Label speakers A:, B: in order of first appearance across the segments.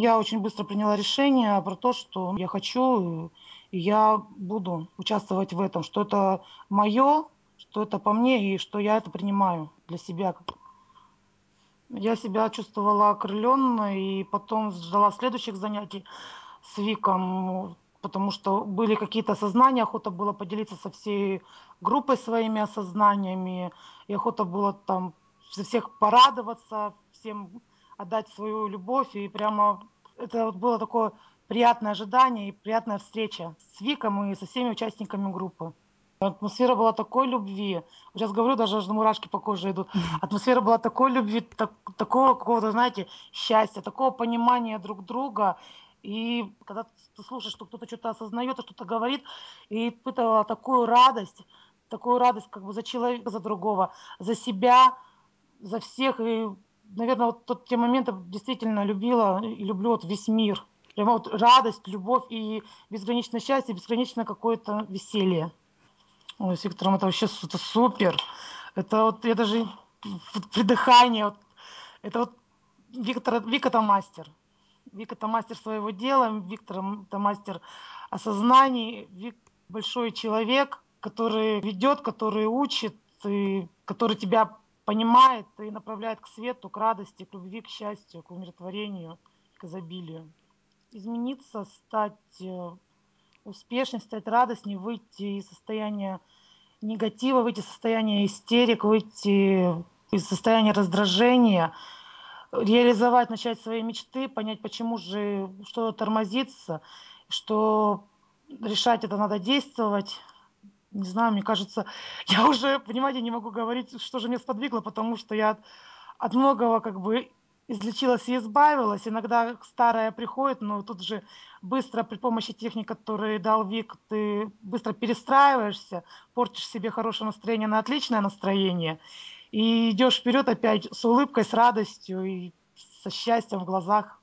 A: Я очень быстро приняла решение про то, что я хочу, и я буду участвовать в этом, что это мое, что это по мне, и что я это принимаю для себя. Я себя чувствовала окрылённой, и потом ждала следующих занятий с Виком, потому что были какие-то осознания, охота было поделиться со всей группой своими осознаниями, и охота было там за всех порадоваться, всем отдать свою любовь, и прямо это вот было такое приятное ожидание и приятная встреча с Виком и со всеми участниками группы. Атмосфера была такой любви. Сейчас говорю, даже аж мурашки по коже идут. Атмосфера была такой любви, так, такого какого-то, знаете, счастья, такого понимания друг друга. И когда ты слушаешь, что кто-то что-то осознает, что-то говорит, и испытывала такую радость, такую радость как бы за человека, за другого, за себя, за всех. И, наверное, вот тот, те моменты действительно любила и люблю вот весь мир. Прямо вот радость, любовь и безграничное счастье, безграничное какое-то веселье. Ой, с Виктором это вообще это супер. Это вот я даже придыхание. Вот, это вот Виктор, Вика это мастер. Вика это мастер своего дела, Виктор это мастер осознаний, Вик большой человек, который ведет, который учит, и который тебя понимает и направляет к свету, к радости, к любви, к счастью, к умиротворению, к изобилию. Измениться, стать э, успешней, стать радостней, выйти из состояния негатива, выйти из состояния истерик, выйти из состояния раздражения, реализовать, начать свои мечты, понять, почему же что-то тормозится, что решать это надо действовать. Не знаю, мне кажется, я уже, понимаете, не могу говорить, что же меня сподвигло, потому что я от, от многого как бы излечилась и избавилась. Иногда старое приходит, но тут же быстро при помощи техник, которые дал Вик, ты быстро перестраиваешься, портишь себе хорошее настроение на отличное настроение и идешь вперед опять с улыбкой, с радостью и со счастьем в глазах.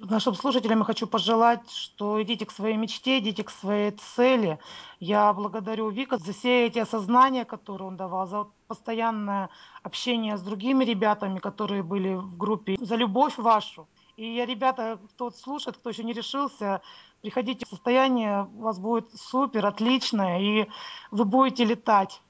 A: Нашим слушателям я хочу пожелать, что идите к своей мечте, идите к своей цели. Я благодарю Вика за все эти осознания, которые он давал, за постоянное общение с другими ребятами, которые были в группе, за любовь вашу. И я, ребята, кто слушает, кто еще не решился, приходите в состояние, у вас будет супер, отличное, и вы будете летать.